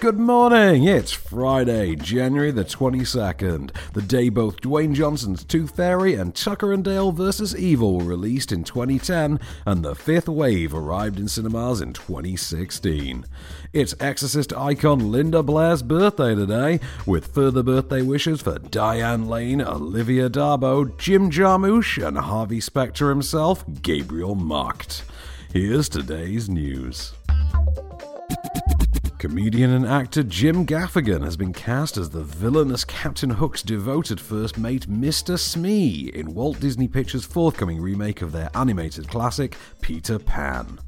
Good morning. It's Friday, January the 22nd, the day both Dwayne Johnson's Tooth Fairy and Tucker and Dale vs. Evil were released in 2010 and The Fifth Wave arrived in cinemas in 2016. It's Exorcist icon Linda Blair's birthday today, with further birthday wishes for Diane Lane, Olivia D'Abo, Jim Jarmusch, and Harvey Specter himself, Gabriel Macht. Here's today's news. Comedian and actor Jim Gaffigan has been cast as the villainous Captain Hook's devoted first mate, Mr. Smee, in Walt Disney Pictures' forthcoming remake of their animated classic, Peter Pan.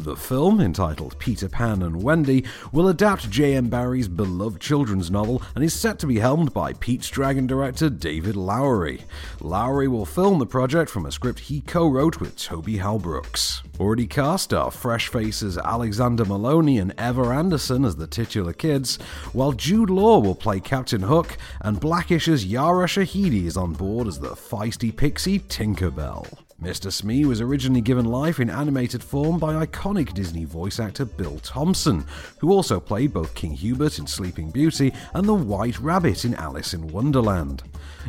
The film, entitled Peter Pan and Wendy, will adapt J.M. Barrie's beloved children's novel and is set to be helmed by Pete's Dragon director David Lowery. Lowery will film the project from a script he co wrote with Toby Halbrooks. Already cast are fresh faces Alexander Molony and Ever Anderson as the titular kids, while Jude Law will play Captain Hook, and Blackish's Yara Shahidi is on board as the feisty pixie Tinkerbell. Mr. Smee was originally given life in animated form by iconic Disney voice actor Bill Thompson, who also played both King Hubert in Sleeping Beauty and the White Rabbit in Alice in Wonderland.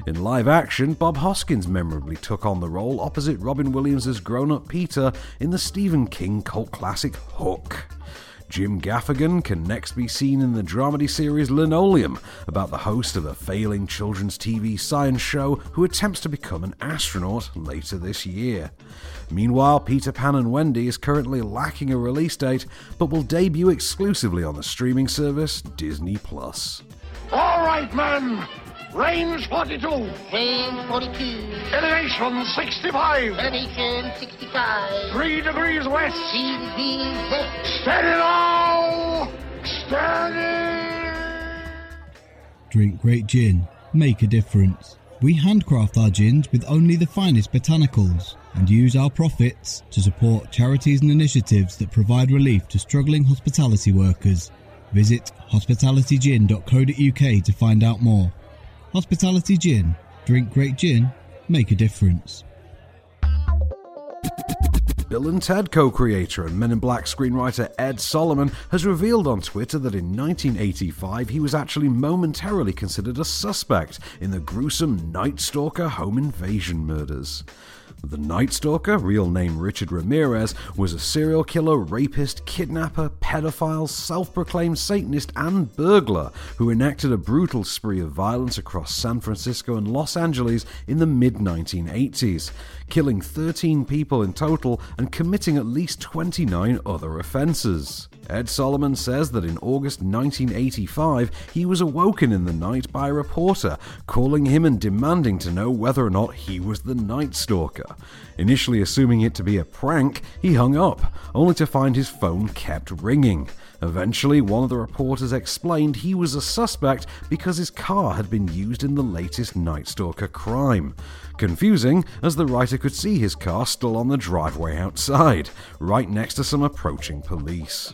In live action, Bob Hoskins memorably took on the role opposite Robin Williams' grown up Peter in the Stephen King cult classic Hook. Jim Gaffigan can next be seen in the dramedy series Linoleum, about the host of a failing children's TV science show who attempts to become an astronaut later this year. Meanwhile, Peter Pan and Wendy is currently lacking a release date, but will debut exclusively on the streaming service Disney Plus. All right, man. Range 42. Range 42. Elevation 65. Elevation 65. 3 degrees west. 3 degrees west. Steady now. Steady. Drink great gin. Make a difference. We handcraft our gins with only the finest botanicals and use our profits to support charities and initiatives that provide relief to struggling hospitality workers. Visit hospitalitygin.co.uk to find out more. Hospitality Gin. Drink great gin, make a difference. Bill and Ted co creator and Men in Black screenwriter Ed Solomon has revealed on Twitter that in 1985 he was actually momentarily considered a suspect in the gruesome Night Stalker home invasion murders. The Night Stalker, real name Richard Ramirez, was a serial killer, rapist, kidnapper, pedophile, self proclaimed Satanist, and burglar who enacted a brutal spree of violence across San Francisco and Los Angeles in the mid 1980s, killing 13 people in total and committing at least 29 other offences. Ed Solomon says that in August 1985, he was awoken in the night by a reporter calling him and demanding to know whether or not he was the Night Stalker. Initially assuming it to be a prank, he hung up, only to find his phone kept ringing. Eventually, one of the reporters explained he was a suspect because his car had been used in the latest Night Stalker crime. Confusing, as the writer could see his car still on the driveway outside, right next to some approaching police.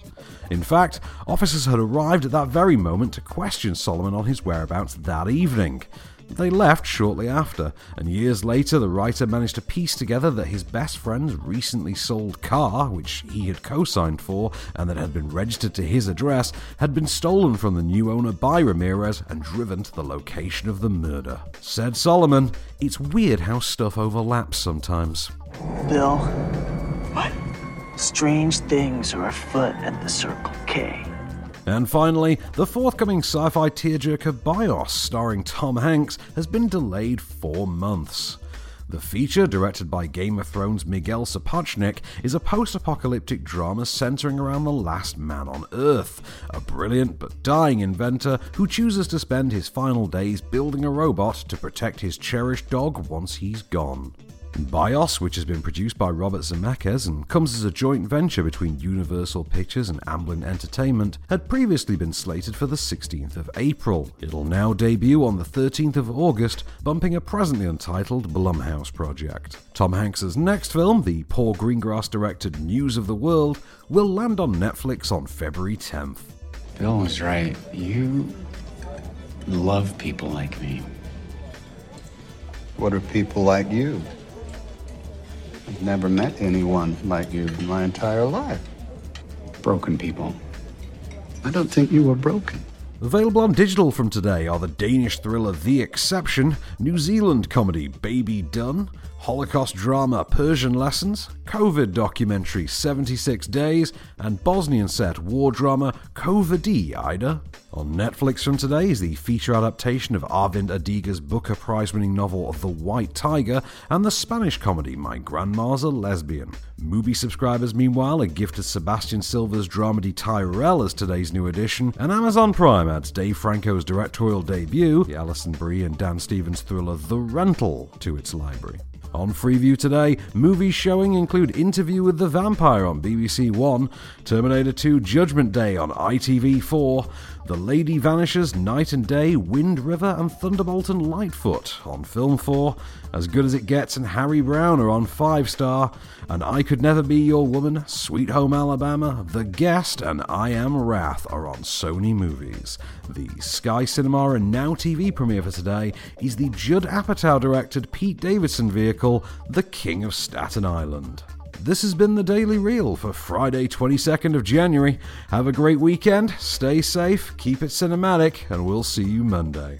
In fact, officers had arrived at that very moment to question Solomon on his whereabouts that evening. They left shortly after, and years later, the writer managed to piece together that his best friend's recently sold car, which he had co signed for and that had been registered to his address, had been stolen from the new owner by Ramirez and driven to the location of the murder. Said Solomon, It's weird how stuff overlaps sometimes. Bill. What? Strange things are afoot at the Circle K. And finally, the forthcoming sci fi tearjerker Bios, starring Tom Hanks, has been delayed four months. The feature, directed by Game of Thrones Miguel Sapochnik, is a post apocalyptic drama centering around the last man on Earth, a brilliant but dying inventor who chooses to spend his final days building a robot to protect his cherished dog once he's gone. BIOS, which has been produced by Robert Zemeckis and comes as a joint venture between Universal Pictures and Amblin Entertainment, had previously been slated for the 16th of April. It'll now debut on the 13th of August, bumping a presently untitled Blumhouse project. Tom Hanks's next film, the Paul Greengrass directed News of the World, will land on Netflix on February 10th. Bill was right. You love people like me. What are people like you? I've never met anyone like you in my entire life. Broken people. I don't think you were broken. Available on digital from today are the Danish thriller The Exception, New Zealand comedy Baby Done, Holocaust drama Persian Lessons, COVID documentary 76 Days, and Bosnian set war drama Quo Vadis, Aida. On Netflix from today is the feature adaptation of Aravind Adiga's Booker Prize winning novel The White Tiger and the Spanish comedy My Grandma's a Lesbian. MUBI subscribers, meanwhile, are gifted Sebastian Silva's dramedy Tyrel as today's new addition, and Amazon Prime adds Dave Franco's directorial debut, the Alison Brie and Dan Stevens thriller The Rental, to its library. On Freeview today, movies showing include Interview with the Vampire on BBC One, Terminator 2 Judgment Day on ITV4, The Lady Vanishes, Night and Day, Wind River, and Thunderbolt and Lightfoot on Film 4, As Good as It Gets and Harry Brown are on 5 Star, and I Could Never Be Your Woman, Sweet Home Alabama, The Guest, and I Am Wrath are on Sony Movies. The Sky Cinema and Now TV premiere for today is the Judd Apatow directed Pete Davidson vehicle, The King of Staten Island. This has been the Daily Reel for Friday, 22nd of January. Have a great weekend, stay safe, keep it cinematic, and we'll see you Monday.